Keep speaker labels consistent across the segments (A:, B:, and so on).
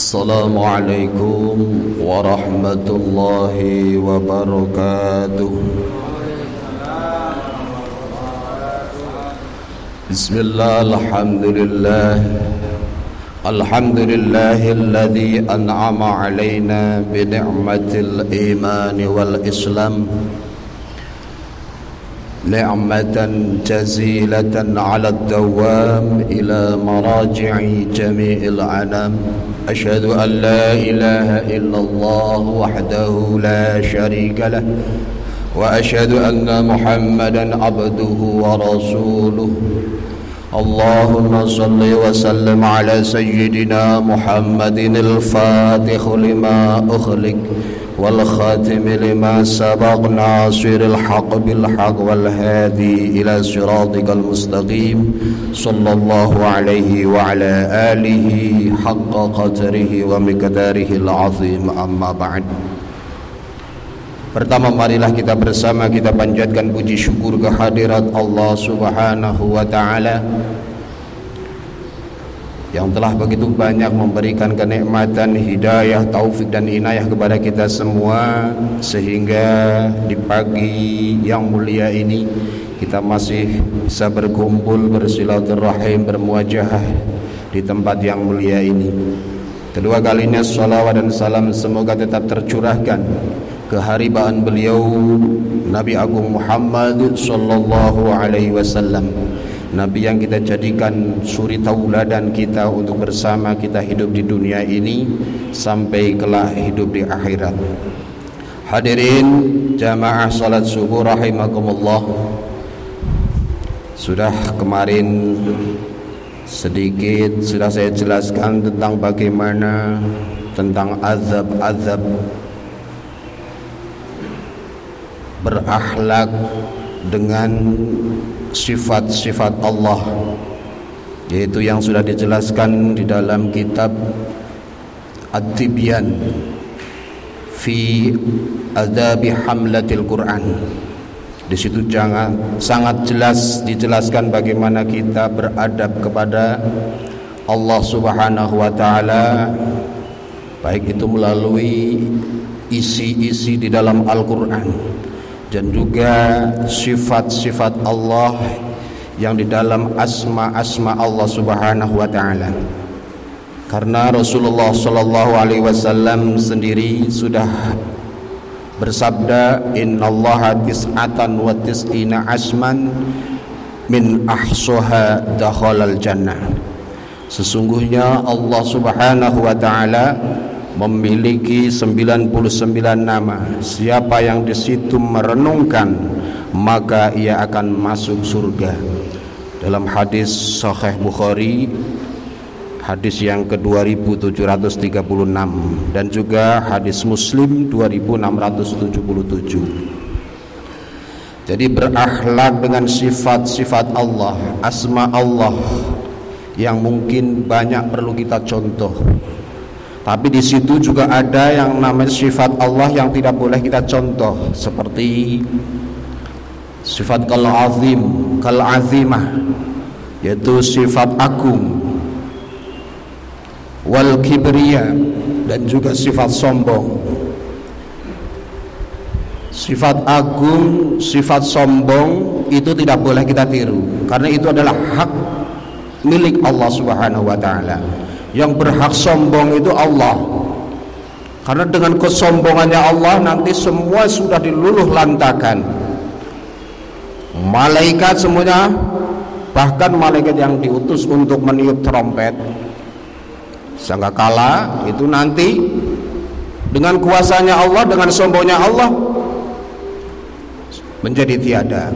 A: السلام عليكم ورحمة الله وبركاته. بسم الله الحمد لله. الحمد لله الذي أنعم علينا بنعمة الإيمان والإسلام. نعمة جزيلة على الدوام إلى مراجع جميع العنام أشهد أن لا إله إلا الله وحده لا شريك له وأشهد أن محمدا عبده ورسوله. اللهم صل وسلم على سيدنا محمد الفاتح لما أخلق. والخاتم لما سبق ناصر الحق بالحق والهادي إلى صراطك المستقيم صلى الله عليه وعلى آله حق قدره ومقداره العظيم. أما بعد Pertama marilah kita bersama kita panjatkan puji syukur kehadirat Allah Subhanahu wa taala. Yang telah begitu banyak memberikan kenikmatan, hidayah, taufik dan inayah kepada kita semua sehingga di pagi yang mulia ini kita masih bisa berkumpul bersilaturahim bermuajah di tempat yang mulia ini. Kedua kalinya salawat dan salam semoga tetap tercurahkan keharibaan beliau Nabi Agung Muhammad sallallahu alaihi wasallam Nabi yang kita jadikan suri tauladan kita untuk bersama kita hidup di dunia ini sampai kelak hidup di akhirat. Hadirin jamaah salat subuh rahimakumullah. Sudah kemarin sedikit sudah saya jelaskan tentang bagaimana tentang azab-azab berakhlak dengan sifat-sifat Allah yaitu yang sudah dijelaskan di dalam kitab At-Tibyan fi adabi hamlatil Quran. Di situ jangan sangat jelas dijelaskan bagaimana kita beradab kepada Allah Subhanahu wa taala baik itu melalui isi-isi di dalam Al-Qur'an dan juga sifat-sifat Allah yang di dalam asma-asma Allah Subhanahu wa taala. Karena Rasulullah sallallahu alaihi wasallam sendiri sudah bersabda innallaha tis'atan wa tis'ina asman min ahsuha dakhalal jannah. Sesungguhnya Allah Subhanahu wa taala memiliki 99 nama. Siapa yang di situ merenungkan maka ia akan masuk surga. Dalam hadis Sahih Bukhari hadis yang ke-2736 dan juga hadis Muslim 2677. Jadi berakhlak dengan sifat-sifat Allah, asma Allah yang mungkin banyak perlu kita contoh tapi di situ juga ada yang namanya sifat Allah yang tidak boleh kita contoh seperti sifat kal azim, kal azimah yaitu sifat agung wal kibriya dan juga sifat sombong. Sifat agung, sifat sombong itu tidak boleh kita tiru karena itu adalah hak milik Allah Subhanahu wa taala yang berhak sombong itu Allah. Karena dengan kesombongannya Allah nanti semua sudah diluluh lantakan. Malaikat semuanya bahkan malaikat yang diutus untuk meniup trompet. Sangkakala itu nanti dengan kuasanya Allah dengan sombongnya Allah menjadi tiada.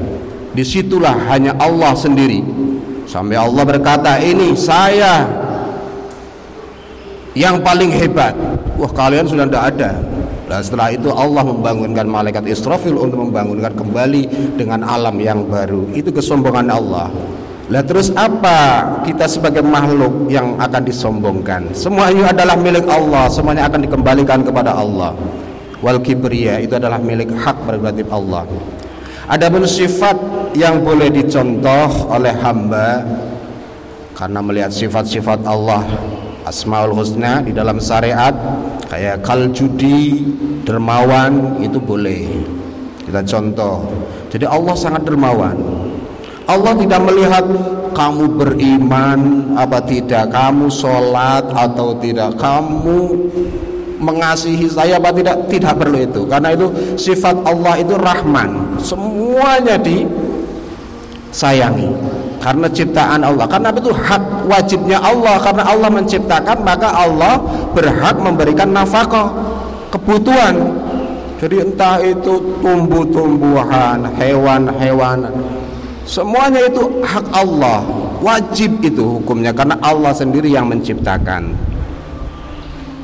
A: Di situlah hanya Allah sendiri. Sampai Allah berkata ini saya yang paling hebat. Wah kalian sudah tidak ada. Dan setelah itu Allah membangunkan malaikat Israfil untuk membangunkan kembali dengan alam yang baru. Itu kesombongan Allah. Lah terus apa kita sebagai makhluk yang akan disombongkan? Semuanya adalah milik Allah. Semuanya akan dikembalikan kepada Allah. Wal kibriya itu adalah milik hak prerogatif Allah. Adapun sifat yang boleh dicontoh oleh hamba karena melihat sifat-sifat Allah Asmaul Husna di dalam syariat kayak kal judi, dermawan itu boleh. Kita contoh. Jadi Allah sangat dermawan. Allah tidak melihat kamu beriman apa tidak, kamu sholat atau tidak, kamu mengasihi saya apa tidak, tidak perlu itu. Karena itu sifat Allah itu Rahman, semuanya disayangi karena ciptaan Allah. Karena itu? Hak wajibnya Allah. Karena Allah menciptakan maka Allah berhak memberikan nafkah kebutuhan. Jadi entah itu tumbuh-tumbuhan hewan-hewan semuanya itu hak Allah. Wajib itu hukumnya karena Allah sendiri yang menciptakan.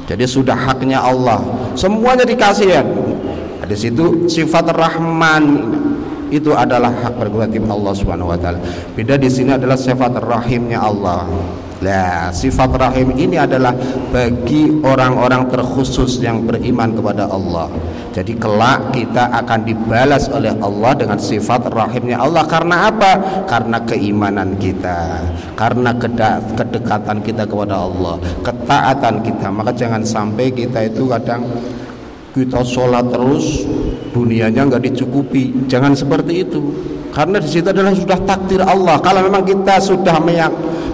A: Jadi sudah haknya Allah. Semuanya dikasih ya. Di situ sifat Rahman itu adalah hak prerogatif Allah Subhanahu wa taala. Beda di sini adalah sifat rahimnya Allah. Nah, sifat rahim ini adalah bagi orang-orang terkhusus yang beriman kepada Allah. Jadi kelak kita akan dibalas oleh Allah dengan sifat rahimnya Allah karena apa? Karena keimanan kita, karena kedekatan kita kepada Allah, ketaatan kita. Maka jangan sampai kita itu kadang kita sholat terus dunianya nggak dicukupi. Jangan seperti itu. Karena di situ adalah sudah takdir Allah. Kalau memang kita sudah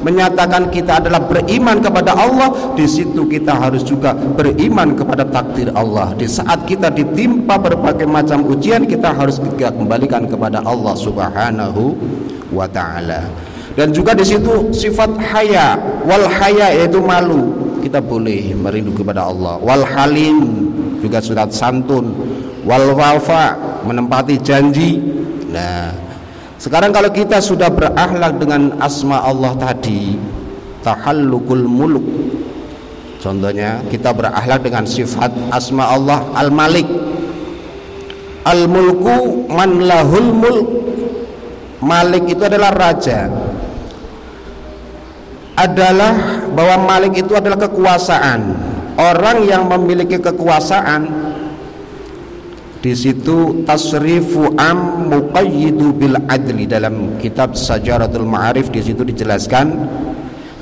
A: menyatakan kita adalah beriman kepada Allah di situ kita harus juga beriman kepada takdir Allah. Di saat kita ditimpa berbagai macam ujian kita harus juga kembalikan kepada Allah Subhanahu wa taala. Dan juga di situ sifat haya. Wal haya yaitu malu. Kita boleh merindu kepada Allah. Wal halim juga surat santun. Wal wafa menempati janji. Nah sekarang kalau kita sudah berakhlak dengan asma Allah tadi tahallukul muluk. Contohnya kita berakhlak dengan sifat asma Allah al malik al mulku man lahul mulk. Malik itu adalah raja. Adalah bahwa malik itu adalah kekuasaan orang yang memiliki kekuasaan di situ tasrifu am muqayyidu bil adli. Dalam kitab Sajaratul Ma'arif di situ dijelaskan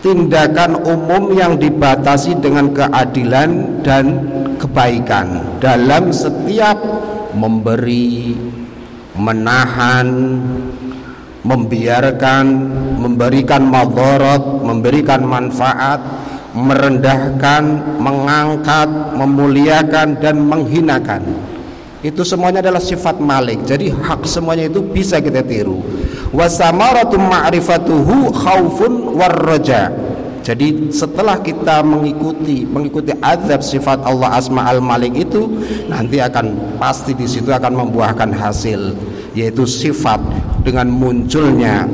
A: tindakan umum yang dibatasi dengan keadilan dan kebaikan. Dalam setiap memberi menahan membiarkan memberikan madharat memberikan manfaat merendahkan, mengangkat, memuliakan dan menghinakan. Itu semuanya adalah sifat malik. Jadi hak semuanya itu bisa kita tiru. Wasamaratu ma'rifatuhu khaufun warraja. Jadi setelah kita mengikuti mengikuti azab sifat Allah Asma Al Malik itu nanti akan pasti di situ akan membuahkan hasil yaitu sifat dengan munculnya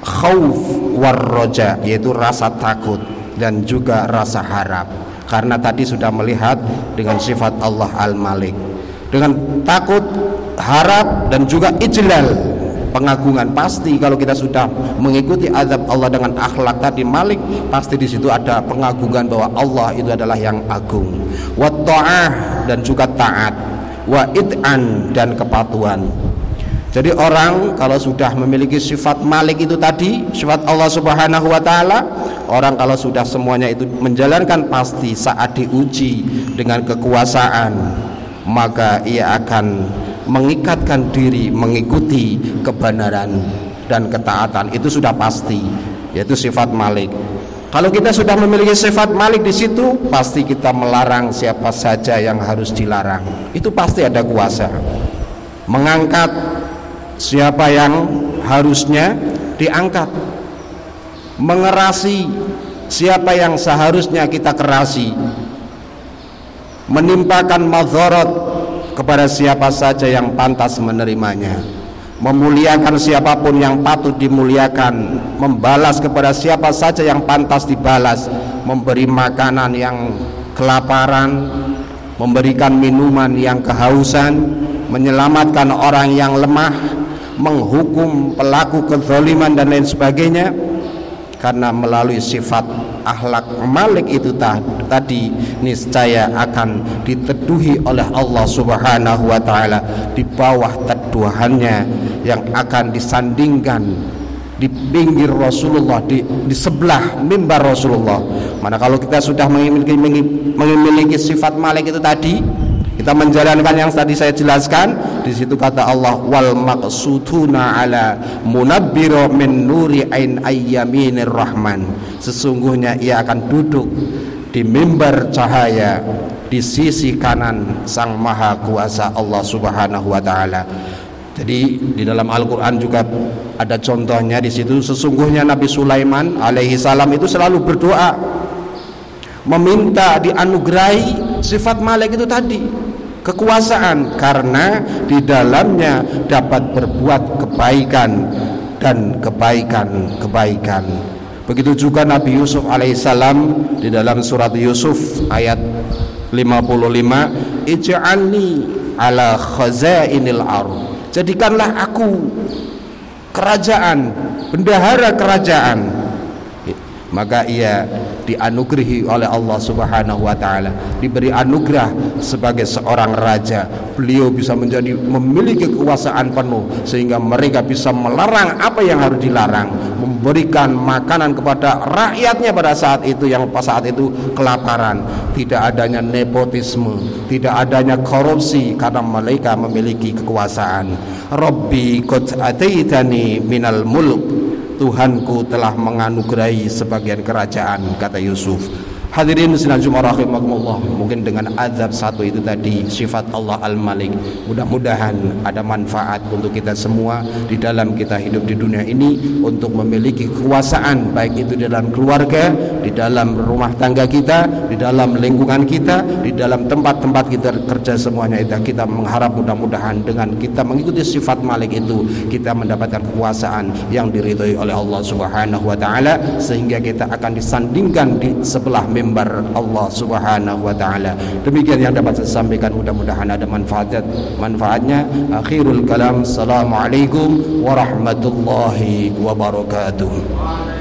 A: khauf warroja yaitu rasa takut dan juga rasa harap. Karena tadi sudah melihat dengan sifat Allah Al-Malik. Dengan takut harap dan juga ijlal pengagungan. Pasti kalau kita sudah mengikuti azab Allah dengan akhlak tadi Malik pasti di situ ada pengagungan bahwa Allah itu adalah yang agung. Wa ta'ah dan juga taat. Wa id'an dan kepatuhan jadi orang kalau sudah memiliki sifat Malik itu tadi, sifat Allah Subhanahu wa taala, orang kalau sudah semuanya itu menjalankan pasti saat diuji dengan kekuasaan, maka ia akan mengikatkan diri mengikuti kebenaran dan ketaatan. Itu sudah pasti, yaitu sifat Malik. Kalau kita sudah memiliki sifat Malik di situ, pasti kita melarang siapa saja yang harus dilarang. Itu pasti ada kuasa. Mengangkat siapa yang harusnya diangkat? Mengerasi. Siapa yang seharusnya kita kerasi? Menimpakan madharat kepada siapa saja yang pantas menerimanya. Memuliakan siapa pun yang patut dimuliakan. Membalas kepada siapa saja yang pantas dibalas. Memberi makanan yang kelaparan. Memberikan minuman yang kehausan. Menyelamatkan orang yang lemah menghukum pelaku kezaliman dan lain sebagainya karena melalui sifat akhlak malik itu tadi niscaya akan diteduhi oleh Allah Subhanahu wa taala di bawah teduhannya yang akan disandingkan di pinggir Rasulullah di, di sebelah mimbar Rasulullah. Mana kalau kita sudah memiliki memiliki sifat malik itu tadi kita menjalankan yang tadi saya jelaskan. Di situ kata Allah wal maqsutuna ala munabbiro min nuri ain ayyaminir rahman. Sesungguhnya ia akan duduk di mimbar cahaya di sisi kanan sang maha kuasa Allah subhanahu wa ta'ala. Jadi di dalam Al-Quran juga ada contohnya di situ. Sesungguhnya Nabi Sulaiman alaihi salam itu selalu berdoa meminta dianugerahi sifat malik itu tadi kekuasaan karena di dalamnya dapat berbuat kebaikan dan kebaikan-kebaikan. Begitu juga Nabi Yusuf alaihissalam di dalam surat Yusuf ayat 55 ij'alni ala khazainil ardh jadikanlah aku kerajaan bendahara kerajaan maka ia dianugerahi oleh Allah Subhanahu wa taala. Diberi anugerah sebagai seorang raja. Beliau bisa menjadi memiliki kekuasaan penuh sehingga mereka bisa melarang apa yang harus dilarang memberikan makanan kepada rakyatnya pada saat itu yang pada saat itu kelaparan. Tidak adanya nepotisme tidak adanya korupsi karena mereka memiliki kekuasaan. Rabbi qad ataitani minal mulk Tuhanku telah menganugerahi sebagian kerajaan kata Yusuf Hadirin sinan Jumat. Mungkin dengan azab satu itu tadi sifat Allah Al-Malik. Mudah-mudahan ada manfaat untuk kita semua di dalam kita hidup di dunia ini untuk memiliki kekuasaan baik itu di dalam keluarga, di dalam rumah tangga kita, di dalam lingkungan kita, di dalam tempat-tempat kita kerja semuanya itu kita mengharap mudah-mudahan dengan kita mengikuti sifat Malik itu kita mendapatkan kekuasaan yang diridhoi oleh Allah Subhanahu wa taala sehingga kita akan disandingkan di sebelah mimbar mimbar Allah Subhanahu wa taala. Demikian yang dapat saya sampaikan mudah-mudahan ada manfaat manfaatnya. Akhirul kalam. Assalamualaikum warahmatullahi wabarakatuh.